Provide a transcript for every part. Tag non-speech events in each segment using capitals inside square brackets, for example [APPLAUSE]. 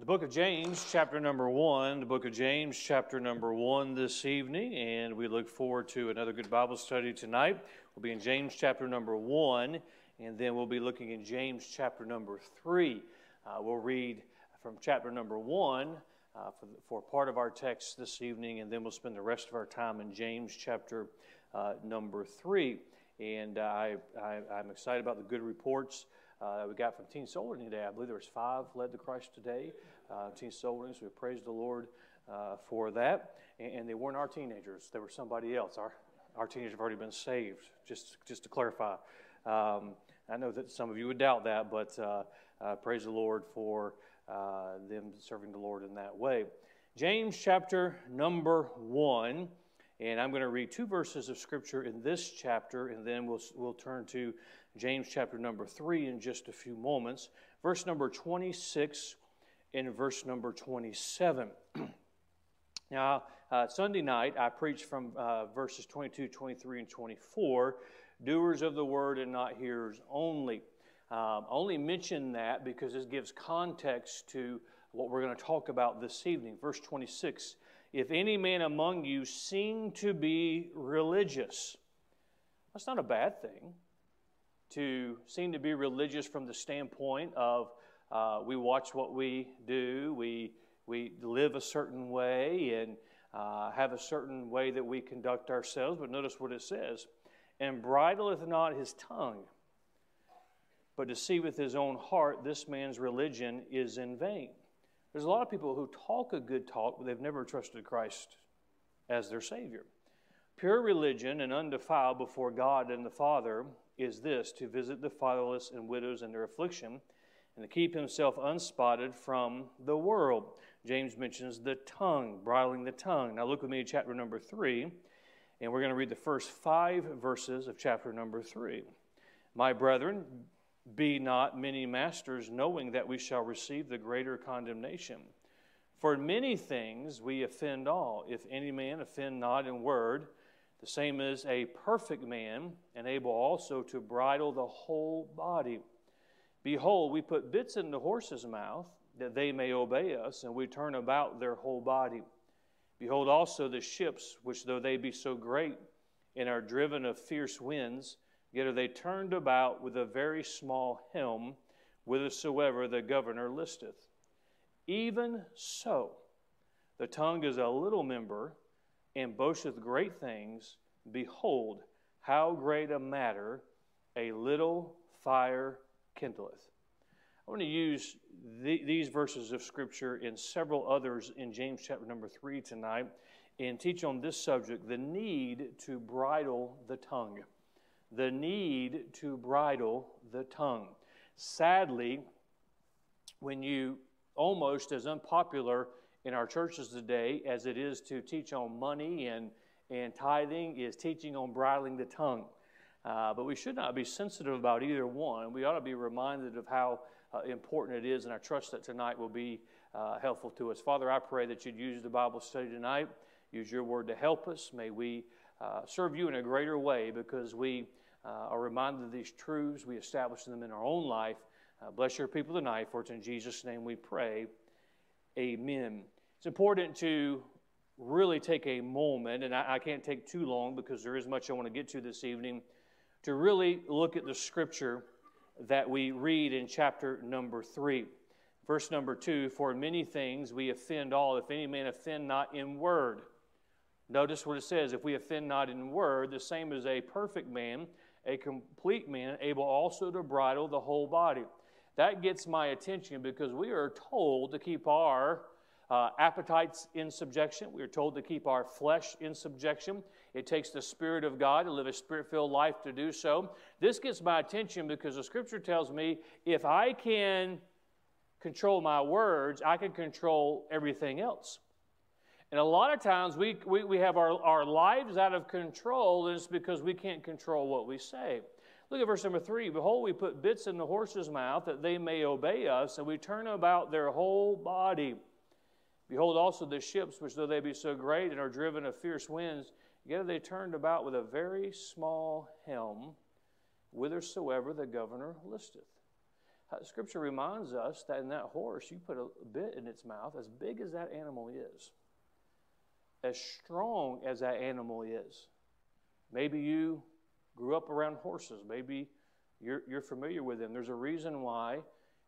The book of James, chapter number one, the book of James, chapter number one this evening, and we look forward to another good Bible study tonight. We'll be in James, chapter number one, and then we'll be looking in James, chapter number three. Uh, we'll read from chapter number one uh, for, for part of our text this evening, and then we'll spend the rest of our time in James, chapter uh, number three. And I, I, I'm excited about the good reports uh, we got from Teen Soul today. I believe there was five led to Christ today. Uh, teen Soul Winning, so we praise the Lord uh, for that. And, and, they weren't our teenagers; they were somebody else. Our our teenagers have already been saved. Just just to clarify, um, I know that some of you would doubt that, but uh, uh, praise the Lord for uh, them serving the Lord in that way. James chapter number one. And I'm going to read two verses of scripture in this chapter, and then we'll, we'll turn to James chapter number 3 in just a few moments. Verse number 26 and verse number 27. [CLEARS THROAT] now, uh, Sunday night, I preached from uh, verses 22, 23, and 24 doers of the word and not hearers only. Um, only mention that because this gives context to what we're going to talk about this evening. Verse 26 If any man among you seem to be religious, that's not a bad thing to seem to be religious from the standpoint of uh, we watch what we do, we, we live a certain way, and uh, have a certain way that we conduct ourselves. But notice what it says and bridleth not his tongue, but deceiveth his own heart, this man's religion is in vain. There's a lot of people who talk a good talk, but they've never trusted Christ as their Savior. Pure religion and undefiled before God and the Father is this to visit the fatherless and widows in their affliction and to keep himself unspotted from the world. James mentions the tongue, bridling the tongue. Now look with me at chapter number three, and we're going to read the first five verses of chapter number three. My brethren, be not many masters, knowing that we shall receive the greater condemnation. For many things we offend all. If any man offend not in word, the same is a perfect man, and able also to bridle the whole body. Behold, we put bits in the horse's mouth, that they may obey us, and we turn about their whole body. Behold also the ships, which though they be so great, and are driven of fierce winds, yet are they turned about with a very small helm, whithersoever the governor listeth. Even so, the tongue is a little member and boasteth great things, behold, how great a matter a little fire kindleth. I want to use the, these verses of Scripture and several others in James chapter number 3 tonight and teach on this subject the need to bridle the tongue. The need to bridle the tongue. Sadly, when you almost as unpopular in our churches today as it is to teach on money and, and tithing is teaching on bridling the tongue. Uh, but we should not be sensitive about either one. We ought to be reminded of how uh, important it is, and I trust that tonight will be uh, helpful to us. Father, I pray that you'd use the Bible study tonight, use your word to help us. May we uh, serve you in a greater way because we are reminded of these truths. We establish them in our own life. Uh, bless your people tonight, for it's in Jesus' name we pray. Amen. It's important to really take a moment, and I, I, can't take too long because there is much I want to get to this evening, to really look at the scripture that we read in chapter number three. Verse number two For many things we offend all, if any man offend not in word. Notice what it says if we offend not in word, the same as a perfect man, a complete man, able also to bridle the whole body. That gets my attention because we are told to keep our uh, appetites in subjection. We are told to keep our flesh in subjection. It takes the Spirit of God to live a spirit filled life to do so. This gets my attention because the Scripture tells me if I can control my words, I can control everything else. And a lot of times we, we, we have our, our lives out of control, and it's because we can't control what we say. Look at verse number three. Behold, we put bits in the horse's mouth that they may obey us, and we turn about their whole body. Behold also the ships, which though they be so great and are driven of fierce winds, yet are they turned about with a very small helm, whithersoever the governor listeth. Uh, scripture reminds us that in that horse, you put a bit in its mouth as big as that animal is, as strong as that animal is. Maybe you grew up around horses. Maybe you're, you're familiar with them. There's a reason why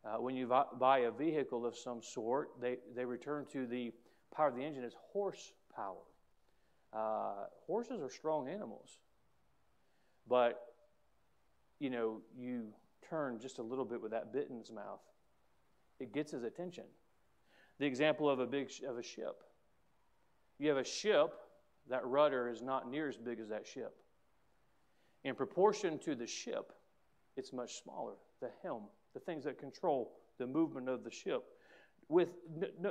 uh, when you buy a vehicle of some sort, they, they return to the power of the engine as horsepower. Uh, horses are strong animals. But, you know, you turn just a little bit with that bit in his mouth, it gets his attention. The example of a big of a ship. You have a ship, that rudder is not near as big as that ship. In proportion to the ship, it's much smaller. The helm, the things that control the movement of the ship. With,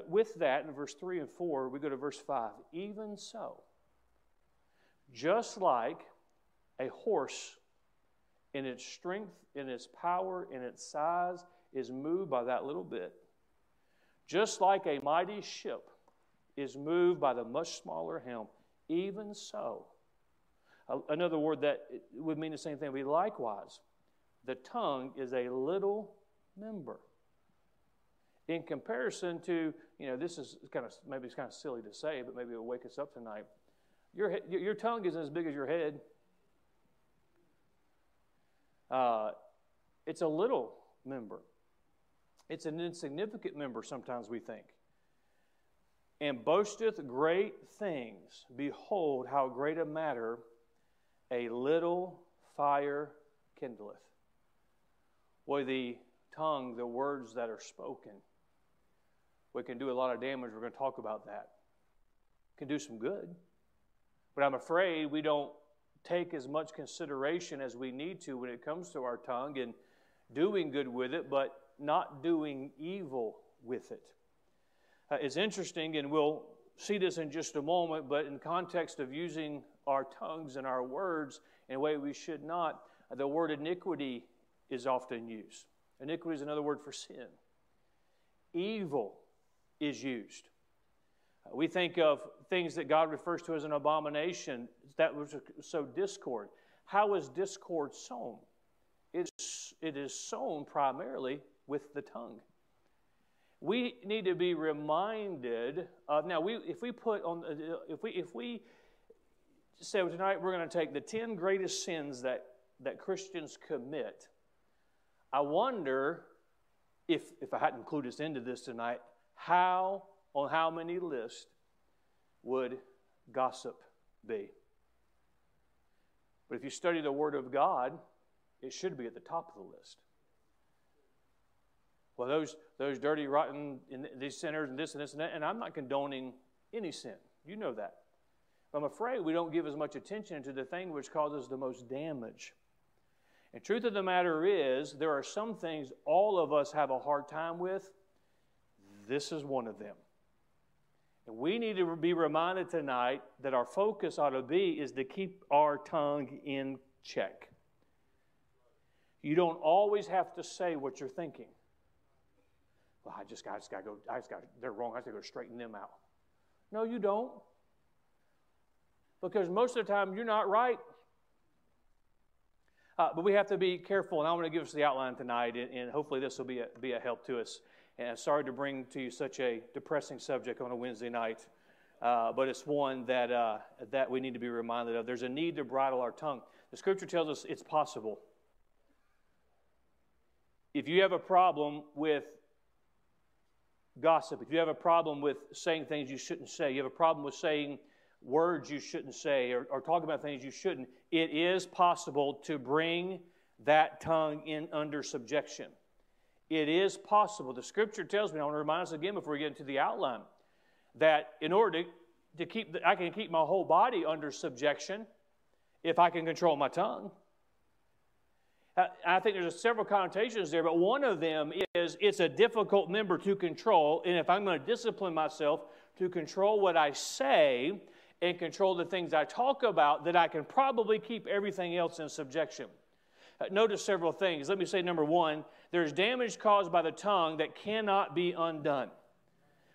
with that, in verse 3 and 4, we go to verse 5. Even so, just like a horse in its strength, in its power, in its size is moved by that little bit, just like a mighty ship is moved by the much smaller helm, even so. Another word that would mean the same thing would be likewise. The tongue is a little member. In comparison to, you know, this is kind of, maybe it's kind of silly to say, but maybe it'll wake us up tonight. Your, your tongue isn't as big as your head. Uh, it's a little member. It's an insignificant member, sometimes we think. And boasteth great things. Behold, how great a matter a little fire kindleth. Boy, the tongue, the words that are spoken, we can do a lot of damage. We're going to talk about that. Can do some good. But I'm afraid we don't take as much consideration as we need to when it comes to our tongue and doing good with it, but not doing evil with it. Uh, it's interesting, and we'll see this in just a moment, but in context of using our tongues and our words in a way we should not, the word iniquity is often used. Iniquity is another word for sin. Evil is used. Uh, we think of things that God refers to as an abomination that was so discord. How is discord sown? It's, it is sown primarily with the tongue. We need to be reminded of now. We, if we put on, uh, if we if we say well, tonight we're going to take the ten greatest sins that that Christians commit. I wonder if if I hadn't included us into this tonight, how on how many lists would gossip be? But if you study the Word of God, it should be at the top of the list. Well, those, those dirty, rotten, these sinners and this and this and that, and I'm not condoning any sin. You know that. But I'm afraid we don't give as much attention to the thing which causes the most damage. And truth of the matter is, there are some things all of us have a hard time with. This is one of them. And we need to be reminded tonight that our focus ought to be is to keep our tongue in check. You don't always have to say what you're thinking. Well, I just got, I just got to go, I just got, they're wrong. I have to go straighten them out. No, you don't. Because most of the time you're not right. Uh, but we have to be careful, and I want to give us the outline tonight, and, and hopefully this will be a, be a help to us. And sorry to bring to you such a depressing subject on a Wednesday night, uh, but it's one that, uh, that we need to be reminded of. There's a need to bridle our tongue. The scripture tells us it's possible. If you have a problem with gossip, if you have a problem with saying things you shouldn't say, you have a problem with saying words you shouldn't say or, or talking about things you shouldn't, it is possible to bring that tongue in under subjection. It is possible. The scripture tells me, I want to remind us again before we get into the outline, that in order to, to keep, the, I can keep my whole body under subjection if I can control my tongue. I think there's several connotations there, but one of them is it's a difficult member to control. And if I'm going to discipline myself to control what I say and control the things I talk about, that I can probably keep everything else in subjection. Uh, notice several things. Let me say number one there's damage caused by the tongue that cannot be undone.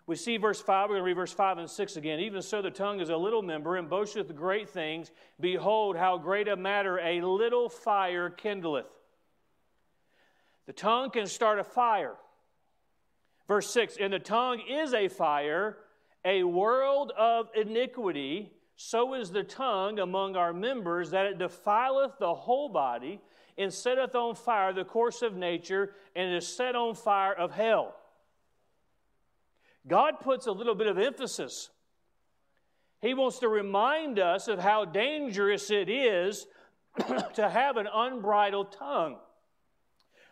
We see verse 5, we're going to read verse 5 and 6 again. Even so, the tongue is a little member and boasteth great things. Behold, how great a matter a little fire kindleth. The tongue can start a fire. Verse 6 And the tongue is a fire, a world of iniquity. So is the tongue among our members, that it defileth the whole body, and setteth on fire the course of nature, and is set on fire of hell. God puts a little bit of emphasis. He wants to remind us of how dangerous it is [CLEARS THROAT] to have an unbridled tongue.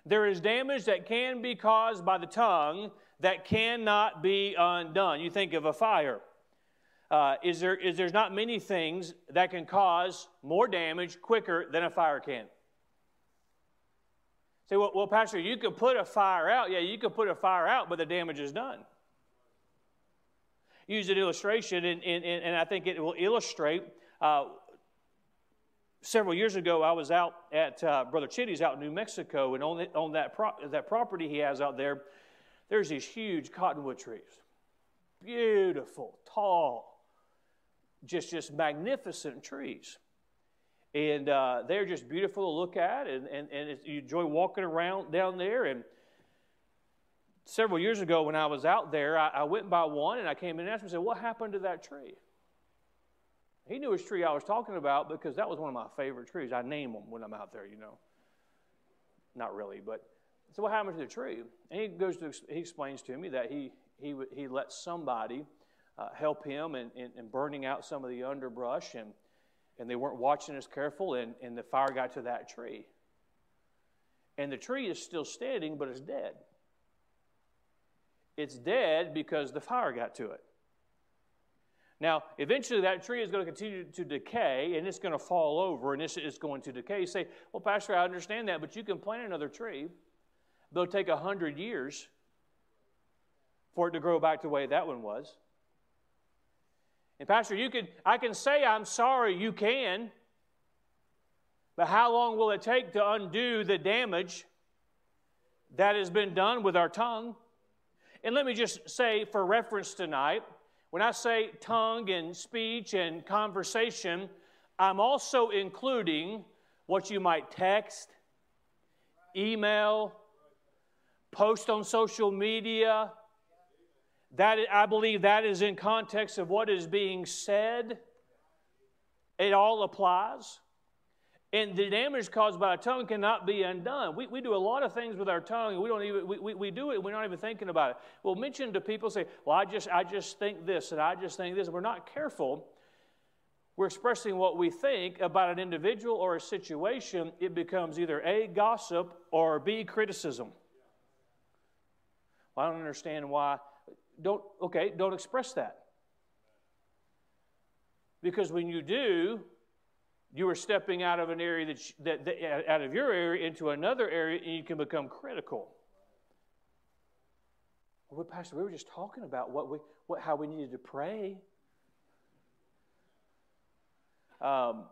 There is damage that can be caused by the tongue that cannot be undone. You think of a fire. Uh, is there is there's not many things that can cause more damage quicker than a fire can. Say, well, well, Pastor, you could put a fire out. Yeah, you could put a fire out, but the damage is done. Use an illustration, and, and, and I think it will illustrate. Uh, several years ago, I was out at uh, Brother Chitty's out in New Mexico, and on, the, on that, pro- that property he has out there, there's these huge cottonwood trees. Beautiful, tall, just, just magnificent trees. And uh, they're just beautiful to look at, and, and, and you enjoy walking around down there. And several years ago, when I was out there, I, I went by one and I came in and asked him, I said, What happened to that tree? He knew which tree I was talking about because that was one of my favorite trees. I name them when I'm out there, you know. Not really, but so what happened to the tree? And he goes to he explains to me that he he he let somebody uh, help him in, in, in, burning out some of the underbrush and and they weren't watching as careful and, and the fire got to that tree. And the tree is still standing, but it's dead. It's dead because the fire got to it. Now, eventually that tree is going to continue to decay and it's going to fall over and it's, it's going to decay. You say, Well, Pastor, I understand that, but you can plant another tree. It'll take a hundred years for it to grow back the way that one was. And Pastor, you could I can say I'm sorry, you can. But how long will it take to undo the damage that has been done with our tongue? And let me just say for reference tonight, when I say tongue and speech and conversation, I'm also including what you might text, email, post on social media. That I believe that is in context of what is being said. It all applies. And the damage caused by a tongue cannot be undone. We, we do a lot of things with our tongue, we don't even we, we, we do it, we're not even thinking about it. We'll mention to people, say, Well, I just I just think this, and I just think this. We're not careful. We're expressing what we think about an individual or a situation, it becomes either A, gossip, or B, criticism. Well, I don't understand why. Don't okay, don't express that. Because when you do, you are stepping out of an area that, that, that, out of your area into another area and you can become critical. Well, pastor we were just talking about what we what how we needed to pray. Um,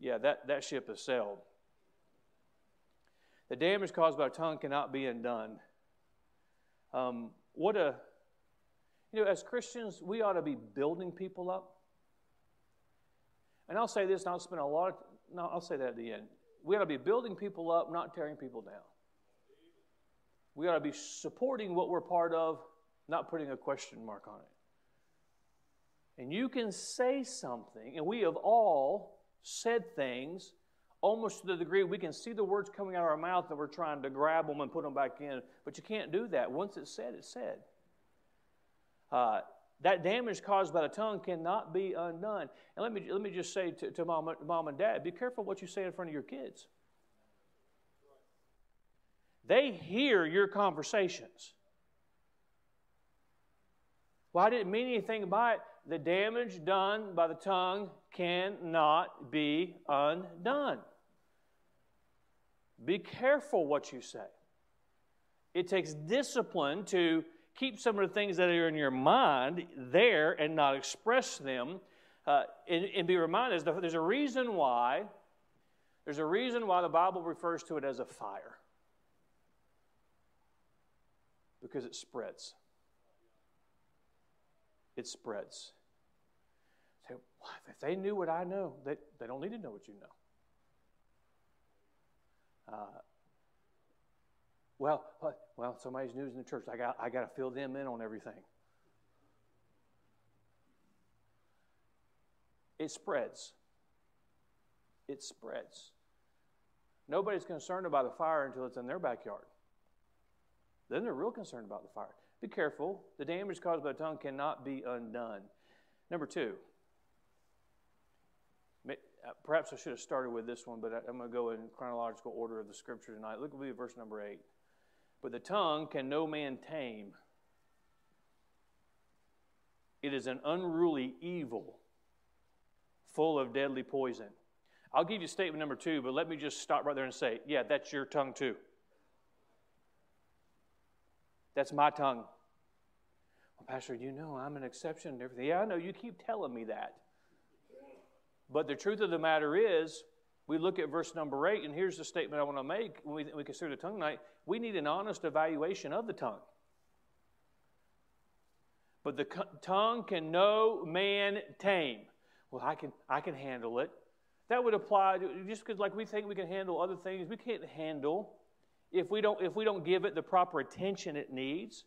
yeah that, that ship has sailed. The damage caused by tongue cannot be undone. Um, what a you know as christians we ought to be building people up and I'll say this, and I'll spend a lot of, no, I'll say that at the end. We ought to be building people up, not tearing people down. We ought to be supporting what we're part of, not putting a question mark on it. And you can say something, and we have all said things almost to the degree we can see the words coming out of our mouth and we're trying to grab them and put them back in. But you can't do that. Once it's said, it's said. Uh, that damage caused by the tongue cannot be undone. And let me, let me just say to, to mom, mom and dad be careful what you say in front of your kids. They hear your conversations. Well, I didn't mean anything by it. The damage done by the tongue cannot be undone. Be careful what you say. It takes discipline to keep some of the things that are in your mind there and not express them. Uh, and, and, be reminded there's a reason why there's a reason why the bible refers to it as a fire. Because it spreads. It spreads. So if they knew what i know they, they don't need to know what you know. Uh, Well, well, somebody's news in the church. I got, I got to fill them in on everything. It spreads. It spreads. Nobody's concerned about the fire until it's in their backyard. Then they're real concerned about the fire. Be careful. The damage caused by the tongue cannot be undone. Number two, uh, perhaps I should have started with this one, but I'm going to go in chronological order of the scripture tonight. Look at verse number 8. But the tongue can no man tame. It is an unruly evil, full of deadly poison. I'll give you statement number two, but let me just stop right there and say, yeah, that's your tongue too. That's my tongue. Well, Pastor, you know I'm an exception and everything. Yeah, I know. You keep telling me that. But the truth of the matter is, we look at verse number eight, and here's the statement I want to make when we, we consider the tongue tonight. We need an honest evaluation of the tongue. But the tongue can no man tame. Well, I can, I can handle it. That would apply to, just because, like we think we can handle other things, we can't handle if we don't if we don't give it the proper attention it needs.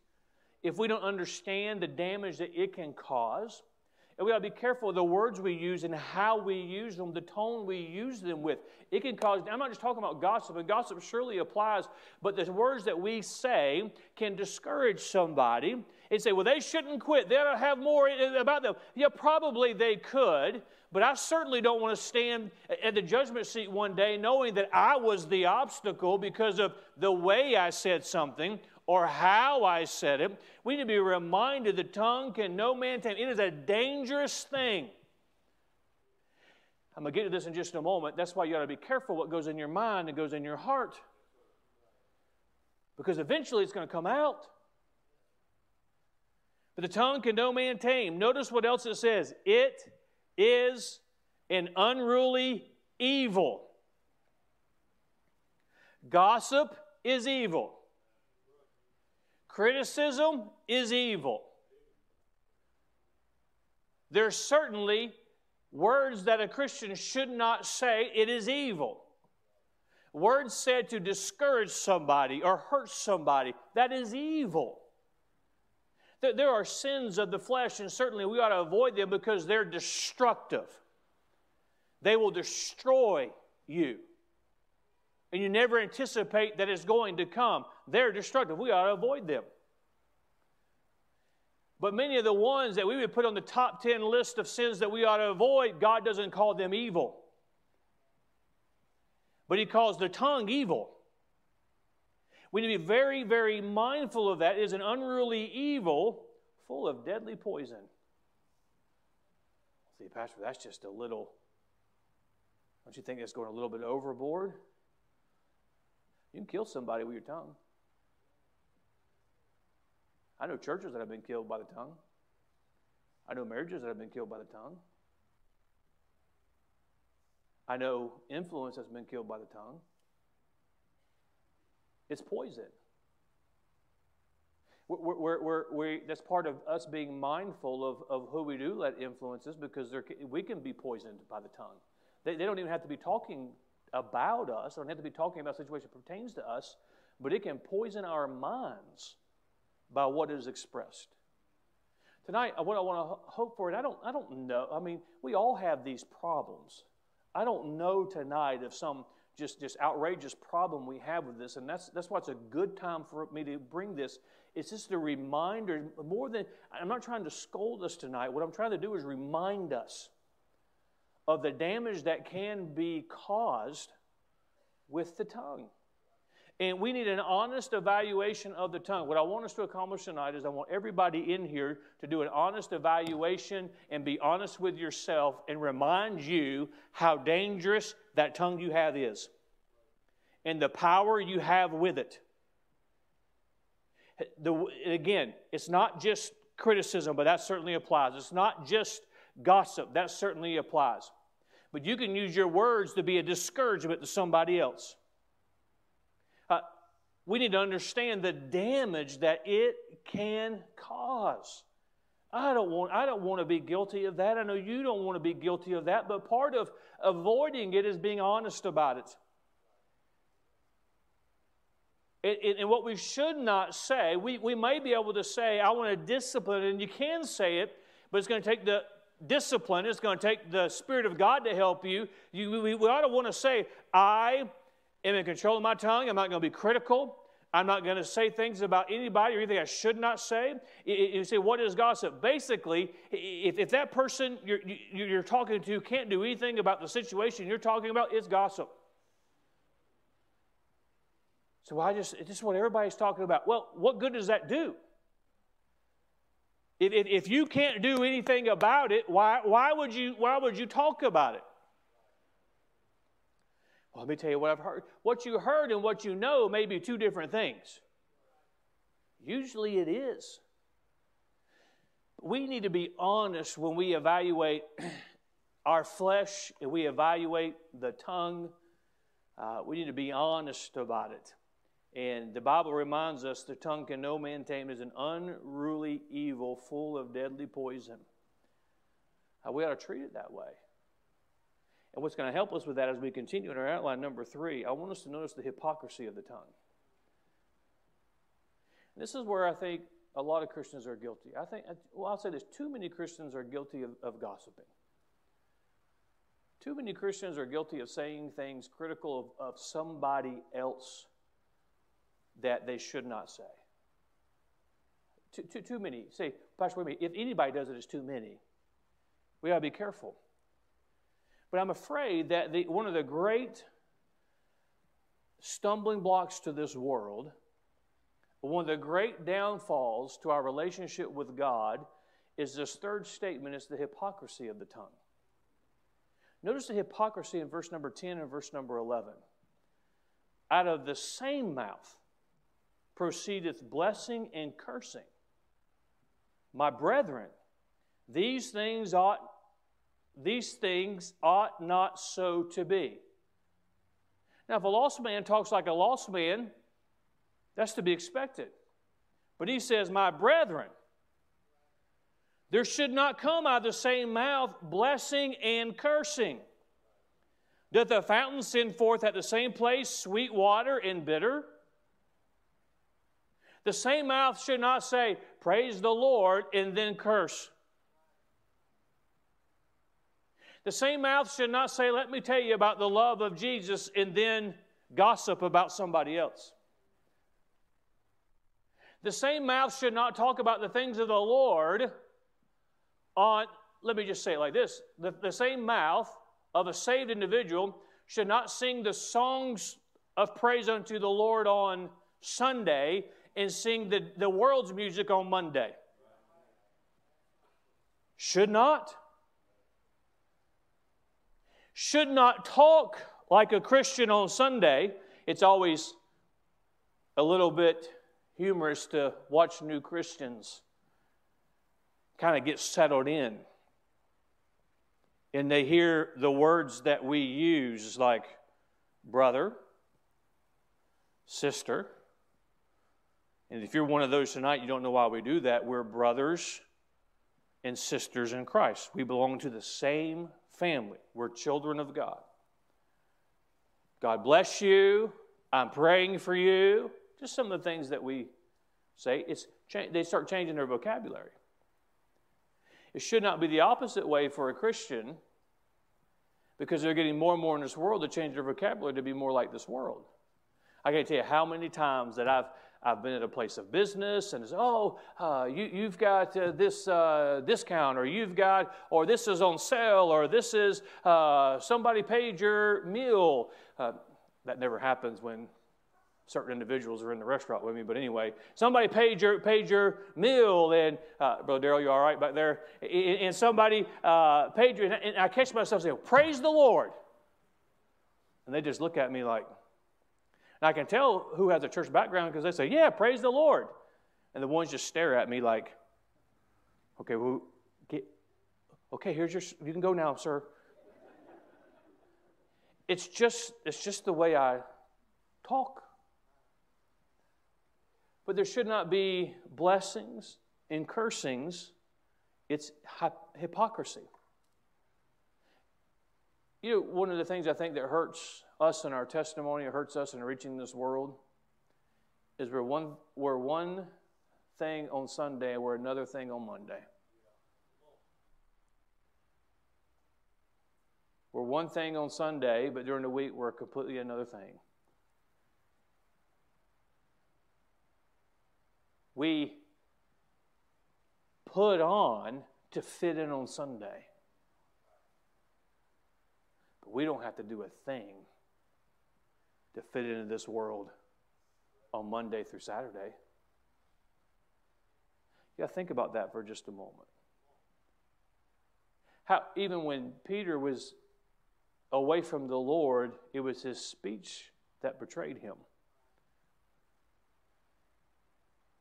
If we don't understand the damage that it can cause, and we got to be careful of the words we use and how we use them, the tone we use them with. It can cause, I'm not just talking about gossip, and gossip surely applies, but the words that we say can discourage somebody and say, well, they shouldn't quit. They ought to have more about them. Yeah, probably they could, but I certainly don't want to stand at the judgment seat one day knowing that I was the obstacle because of the way I said something or how I said it. We need to be reminded the tongue can no man tame. It is a dangerous thing. I'm going to get to this in just a moment. That's why you got to be careful what goes in your mind and goes in your heart. Because eventually it's going to come out. But the tongue can no man tame. Notice what else it says it is an unruly evil. Gossip is evil. Criticism is evil. There's certainly words that a Christian should not say, it is evil. Words said to discourage somebody or hurt somebody, that is evil. There are sins of the flesh, and certainly we ought to avoid them because they're destructive. They will destroy you. And you never anticipate that it's going to come. They're destructive. We ought to avoid them. But many of the ones that we would put on the top 10 list of sins that we ought to avoid, God doesn't call them evil. But He calls the tongue evil. We need to be very, very mindful of that. It is an unruly evil full of deadly poison. See, Pastor, that's just a little. Don't you think that's going a little bit overboard? You can kill somebody with your tongue. I know churches that have been killed by the tongue. I know marriages that have been killed by the tongue. I know influence has been killed by the tongue. It's poison. We're, we're, we're, that's part of us being mindful of, of who we do let influence us because we can be poisoned by the tongue. They, they don't even have to be talking about us, they don't have to be talking about a situation that pertains to us, but it can poison our minds by what is expressed. Tonight, uh, what I want to hope for, and I don't, I don't know, I mean, we all have these problems. I don't know tonight of some just, just outrageous problem we have with this, and that's, that's why it's a good time for me to bring this. It's just a reminder, more than, I'm not trying to scold us tonight. What I'm trying to do is remind us of the damage that can be caused with the tongue. And we need an honest evaluation of the tongue. What I want us to accomplish tonight is I want everybody in here to do an honest evaluation and be honest with yourself and remind you how dangerous that tongue you have is and the power you have with it. The, again, it's not just criticism, but that certainly applies. It's not just gossip, that certainly applies. But you can use your words to be a discouragement to somebody else we need to understand the damage that it can cause. I don't want, I don't want to be guilty of that. I know you don't want to be guilty of that, but part of avoiding it is being honest about it. And what we should not say, we, we may be able to say, I want to discipline, and you can say it, but it's going to take the discipline, it's going to take the Spirit of God to help you. you we, we ought to want to say, I am in control of my tongue. I'm not going to be critical. I'm not going to say things about anybody or anything I should not say. You say, what is gossip? Basically, if, that person you're, you're talking to can't do anything about the situation you're talking about, it's gossip. So I just, it's just what everybody's talking about. Well, what good does that do? If, if, if you can't do anything about it, why, why, would you, why would you talk about it? Well, let me tell you what I've heard. What you heard and what you know may be two different things. Usually it is. We need to be honest when we evaluate [CLEARS THROAT] our flesh and we evaluate the tongue. Uh, we need to be honest about it. And the Bible reminds us the tongue can no man tame is an unruly evil full of deadly poison. Uh, we ought to treat it that way. And what's going to help us with that as we continue in our outline number three, I want us to notice the hypocrisy of the tongue. And this is where I think a lot of Christians are guilty. I think, well, I'll say this too many Christians are guilty of, of gossiping. Too many Christians are guilty of saying things critical of, of somebody else that they should not say. Too, too, too many. Say, Pastor, wait a minute. If anybody does it, it's too many. We got to be careful. But I'm afraid that the, one of the great stumbling blocks to this world, one of the great downfalls to our relationship with God, is this third statement is the hypocrisy of the tongue. Notice the hypocrisy in verse number 10 and verse number 11. Out of the same mouth proceedeth blessing and cursing. My brethren, these things ought these things ought not so to be. Now, if a lost man talks like a lost man, that's to be expected. But he says, My brethren, there should not come out of the same mouth blessing and cursing. Doth the fountain send forth at the same place sweet water and bitter? The same mouth should not say, Praise the Lord, and then curse. The same mouth should not say, Let me tell you about the love of Jesus, and then gossip about somebody else. The same mouth should not talk about the things of the Lord on, let me just say it like this the, the same mouth of a saved individual should not sing the songs of praise unto the Lord on Sunday and sing the, the world's music on Monday. Should not should not talk like a Christian on Sunday. It's always a little bit humorous to watch new Christians kind of get settled in. And they hear the words that we use, like brother, sister. And if you're one of those tonight, you don't know why we do that. We're brothers and sisters in Christ. We belong to the same family. We're children of God. God bless you. I'm praying for you. Just some of the things that we say. It's, they start changing their vocabulary. It should not be the opposite way for a Christian because they're getting more and more in this world to change their vocabulary to be more like this world. I can't tell you how many times that I've I've been at a place of business and it's, oh, uh, you, have got uh, this uh, discount, or you've got, or this is on sale, or this is uh, somebody paid your meal. Uh, that never happens when certain individuals are in the restaurant with me, but anyway, somebody paid your, paid your meal, and uh, Brother Daryl, you all right back there? And, and somebody paid you, and I catch myself saying, Praise the Lord. And they just look at me like, and I can tell who has a church background because they say, Yeah, praise the Lord. And the ones just stare at me like, Okay, well, get, okay, here's your, you can go now, sir. It's just, it's just the way I talk. But there should not be blessings and cursings, it's hypocrisy. You know, one of the things I think that hurts us and our testimony, hurts us in reaching this world, is we're one, we're one thing on Sunday we're another thing on Monday. We're one thing on Sunday, but during the week we're completely another thing. We put on to fit in on Sunday. But we don't have to do a thing to fit into this world on Monday through Saturday. Yeah, think about that for just a moment. How, even when Peter was away from the Lord, it was his speech that betrayed him.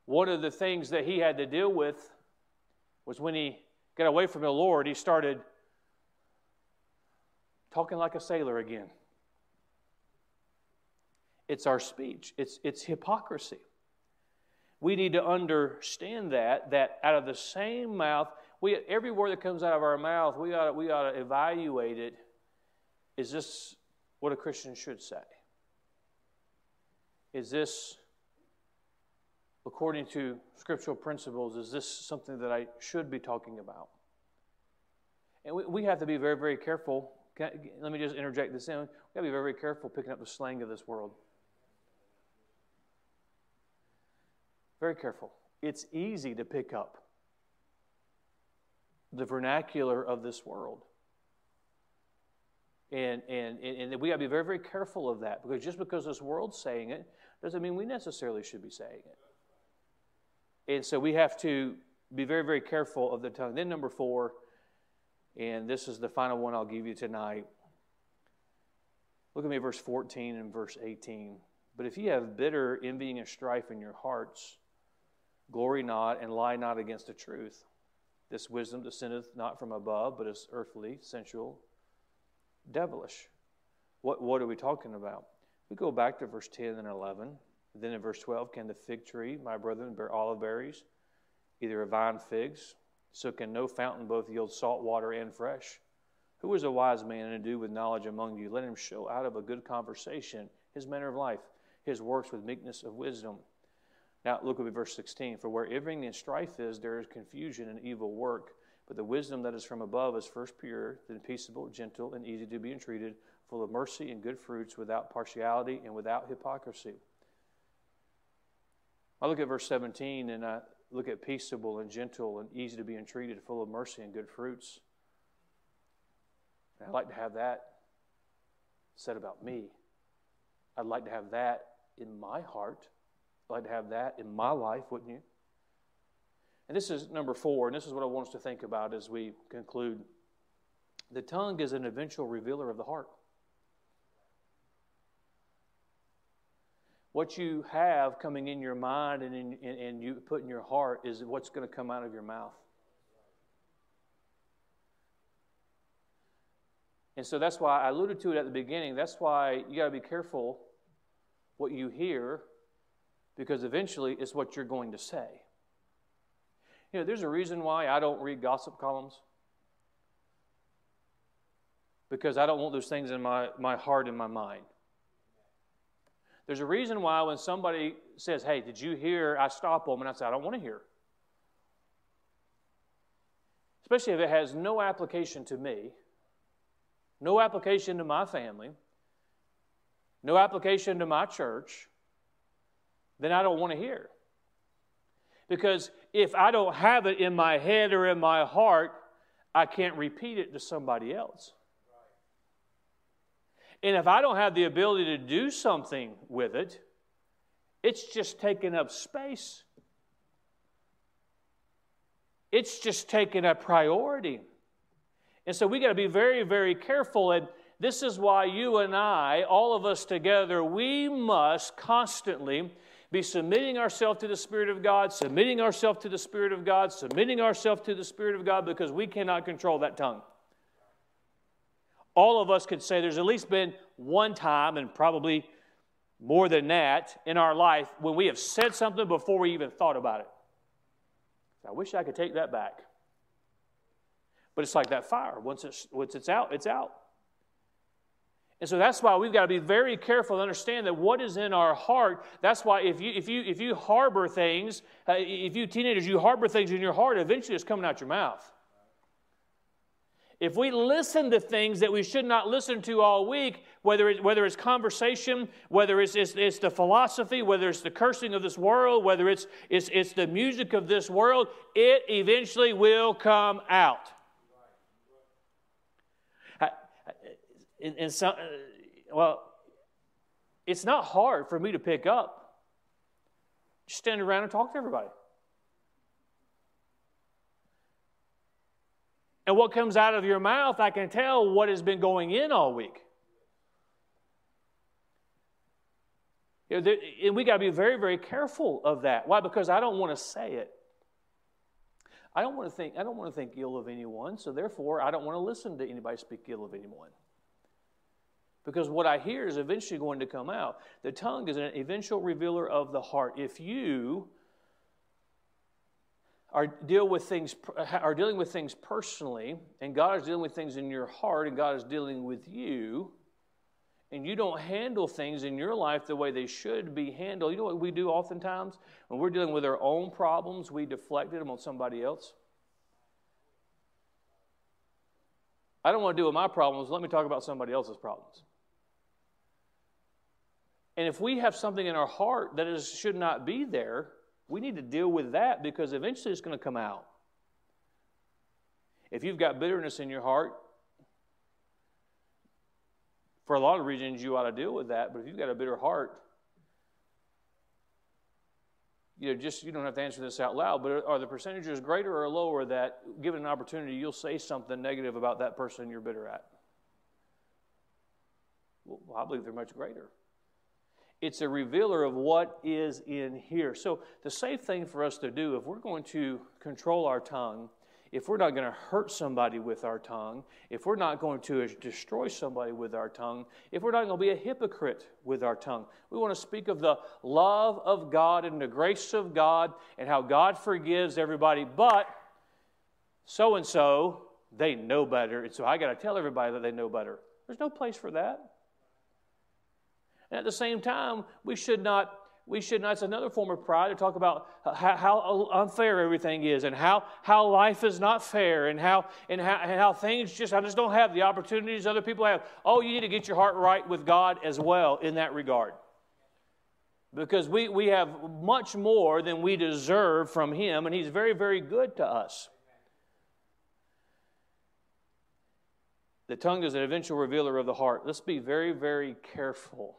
One of the things that he had to deal with was when he got away from the Lord, he started talking like a sailor again. It's our speech, it's, it's hypocrisy. We need to understand that, that out of the same mouth, we, every word that comes out of our mouth, we ought, we ought to evaluate it. Is this what a Christian should say? Is this, according to scriptural principles, is this something that I should be talking about? And we, we have to be very, very careful. I, let me just interject this in. We have got to be very, very careful picking up the slang of this world. Very careful. It's easy to pick up the vernacular of this world. And, and, and we got to be very, very careful of that because just because this world's saying it doesn't mean we necessarily should be saying it. And so we have to be very, very careful of the tongue. Then, number four, and this is the final one I'll give you tonight. Look at me, verse 14 and verse 18. But if you have bitter envying and strife in your hearts, Glory not and lie not against the truth. This wisdom descendeth not from above, but is earthly, sensual, devilish. What, what are we talking about? We go back to verse 10 and 11. Then in verse 12, can the fig tree, my brethren, bear olive berries, either a vine figs? So can no fountain both yield salt water and fresh? Who is a wise man and do with knowledge among you? Let him show out of a good conversation his manner of life, his works with meekness of wisdom. Now, look at verse 16. For where envying and strife is, there is confusion and evil work. But the wisdom that is from above is first pure, then peaceable, gentle, and easy to be entreated, full of mercy and good fruits, without partiality and without hypocrisy. I look at verse 17 and I look at peaceable and gentle and easy to be entreated, full of mercy and good fruits. I'd like to have that said about me. I'd like to have that in my heart. I'd have that in my life, wouldn't you? And this is number four, and this is what I want us to think about as we conclude. The tongue is an eventual revealer of the heart. What you have coming in your mind and, in, and you put in your heart is what's going to come out of your mouth. And so that's why I alluded to it at the beginning. That's why you got to be careful what you hear because eventually it's what you're going to say. You know, there's a reason why I don't read gossip columns because I don't want those things in my, my heart and my mind. There's a reason why when somebody says, Hey, did you hear? I stop them and I say, I don't want to hear. Especially if it has no application to me, no application to my family, no application to my church, then I don't want to hear. Because if I don't have it in my head or in my heart, I can't repeat it to somebody else. And if I don't have the ability to do something with it, it's just taking up space. It's just taking a priority. And so we got to be very, very careful. And this is why you and I, all of us together, we must constantly be submitting ourselves to the Spirit of God, submitting ourselves to the Spirit of God, submitting ourselves to the Spirit of God because we cannot control that tongue. All of us could say there's at least been one time, and probably more than that, in our life when we have said something before we even thought about it. I wish I could take that back. But it's like that fire. Once it's, once it's out, it's out. And so that's why we've got to be very careful to understand that what is in our heart. That's why if you, if you, if you harbor things, uh, if you teenagers, you harbor things in your heart, eventually it's coming out your mouth. If we listen to things that we should not listen to all week, whether, it, whether it's conversation, whether it's, it's, it's, the philosophy, whether it's the cursing of this world, whether it's, it's, it's the music of this world, it eventually will come out. And, and some, uh, well, it's not hard for me to pick up. Just stand around and talk to everybody. And what comes out of your mouth, I can tell what has been going in all week. You know, there, and we got to be very, very careful of that. Why? Because I don't want to say it. I don't want to think. I don't want to think ill of anyone. So therefore, I don't want to listen to anybody speak ill of anyone. Because what I hear is eventually going to come out. The tongue is an eventual revealer of the heart. If you are deal with things are dealing with things personally, and God is dealing with things in your heart, and God is dealing with you, and you don't handle things in your life the way they should be handled. You know what we do oftentimes when we're dealing with our own problems, we deflect them on somebody else. I don't want to deal with my problems. Let me talk about somebody else's problems. And if we have something in our heart that is, should not be there, we need to deal with that because eventually it's going to come out. If you've got bitterness in your heart, for a lot of reasons you ought to deal with that, but if you've got a bitter heart, you know, just you don't have to answer this out loud, but are the percentages greater or lower that given an opportunity you'll say something negative about that person you're bitter at? Well, I believe they're much greater. It's a revealer of what is in here. So, the safe thing for us to do, if we're going to control our tongue, if we're not going to hurt somebody with our tongue, if we're not going to destroy somebody with our tongue, if we're not going to be a hypocrite with our tongue, we want to speak of the love of God and the grace of God and how God forgives everybody, but so and so, they know better. And so I got to tell everybody that they know better. There's no place for that. And at the same time, we should not we should not, it's another form of pride to talk about how, how, unfair everything is and how, how life is not fair and how, and how, and how things just, I just don't have the opportunities other people have. Oh, you need to get your heart right with God as well in that regard. Because we, we have much more than we deserve from Him, and He's very, very good to us. The tongue is an eventual revealer of the heart. Let's be very, very careful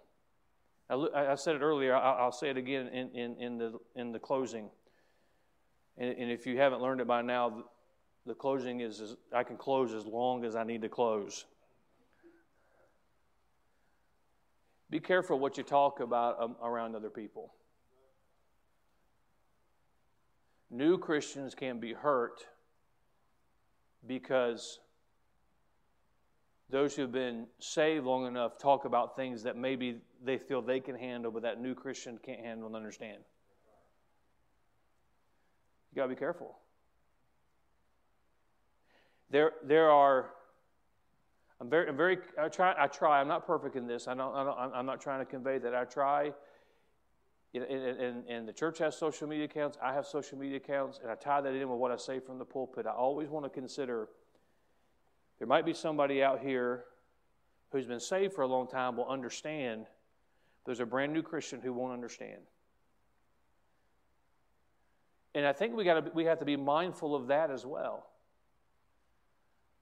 I, said it earlier, I'll say it again in, in, in, the, in the closing. And, and if you haven't learned it by now, the closing is, I can close as long as I need to close. Be careful what you talk about um, around other people. New Christians can be hurt because those who've been saved long enough talk about things that maybe they feel they can handle, but that new Christian can't handle and understand. You got to be careful. There, there are. I'm very, I'm very. I try. I try. I'm not perfect in this. I don't. I don't I'm not trying to convey that. I try. And, and, and the church has social media accounts. I have social media accounts, and I tie that in with what I say from the pulpit. I always want to consider there might be somebody out here who's been saved for a long time will understand. There's a brand new Christian who won't understand. And I think we, gotta, we have to be mindful of that as well.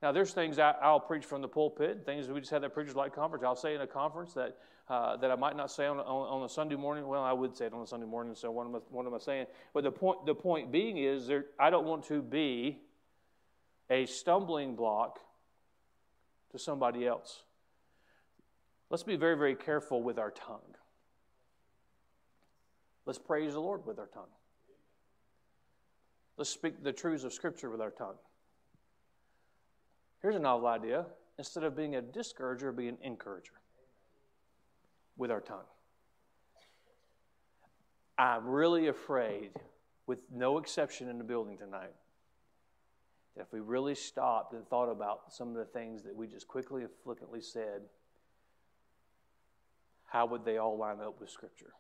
Now, there's things I, will preach from the pulpit, things we just had that preachers like conference. I'll say in a conference that, uh, that I might not say on, on, on, a Sunday morning. Well, I would say it on a Sunday morning, so what am I, what am I saying? But the point, the point being is there, I don't want to be a stumbling block to somebody else. Let's be very, very careful with our tongue. Let's praise the Lord with our tongue. Let's speak the truths of Scripture with our tongue. Here's a novel idea. Instead of being a discourager, be an encourager with our tongue. I'm really afraid, with no exception in the building tonight, that if we really stopped and thought about some of the things that we just quickly and flippantly said, how would they all line up with Scripture?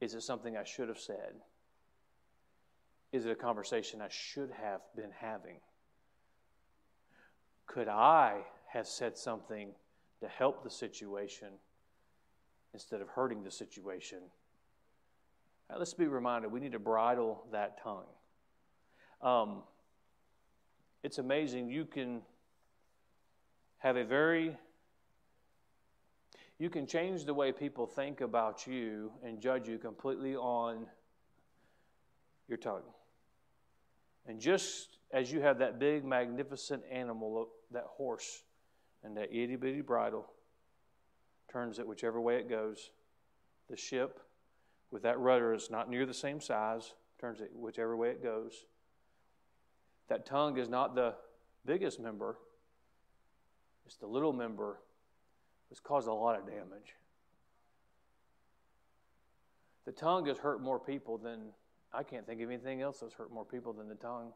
Is it something I should have said? Is it a conversation I should have been having? Could I have said something to help the situation instead of hurting the situation? Now, let's be reminded we need to bridle that tongue. Um, it's amazing. You can have a very you can change the way people think about you and judge you completely on your tongue. And just as you have that big, magnificent animal, that horse, and that itty bitty bridle turns it whichever way it goes, the ship with that rudder is not near the same size, turns it whichever way it goes. That tongue is not the biggest member, it's the little member that's caused a lot of damage. The tongue has hurt more people than I can't think of anything else that's hurt more people than the tongue.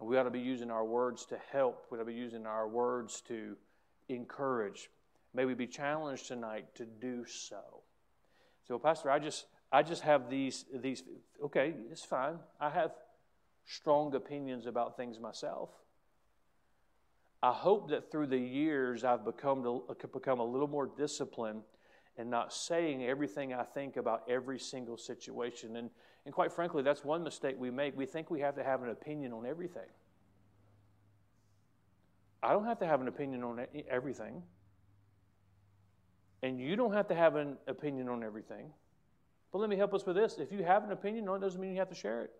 And we ought to be using our words to help. We ought to be using our words to encourage. May we be challenged tonight to do so. So, Pastor, I just I just have these these okay, it's fine. I have strong opinions about things myself. I hope that through the years I've become to, uh, become a little more disciplined and not saying everything I think about every single situation. And, and quite frankly, that's one mistake we make. We think we have to have an opinion on everything. I don't have to have an opinion on everything. And you don't have to have an opinion on everything. But let me help us with this. If you have an opinion on it, doesn't mean you have to share it.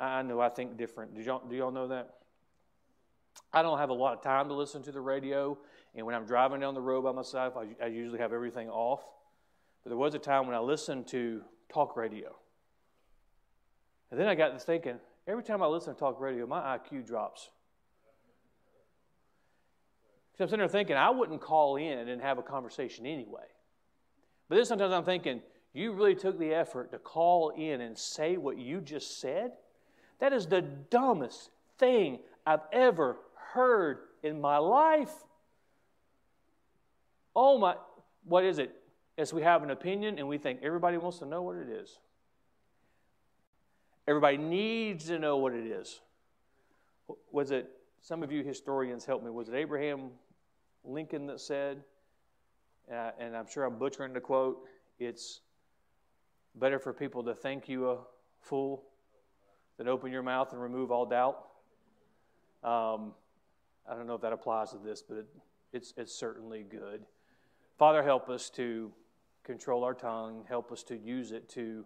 I know I think different. Do y'all, do y'all know that? I don't have a lot of time to listen to the radio, and when I'm driving down the road by myself, I, I usually have everything off. But there was a time when I listened to talk radio. And then I got to thinking every time I listen to talk radio, my IQ drops. So I'm sitting there thinking I wouldn't call in and have a conversation anyway. But then sometimes I'm thinking, you really took the effort to call in and say what you just said? That is the dumbest thing I've ever heard in my life. Oh my, what is it? As we have an opinion and we think everybody wants to know what it is. Everybody needs to know what it is. Was it, some of you historians help me, was it Abraham Lincoln that said, uh, and I'm sure I'm butchering the quote, it's better for people to think you a fool than open your mouth and remove all doubt. Um, I don't know if that applies to this, but it, it's, it's certainly good. Father, help us to control our tongue, help us to use it to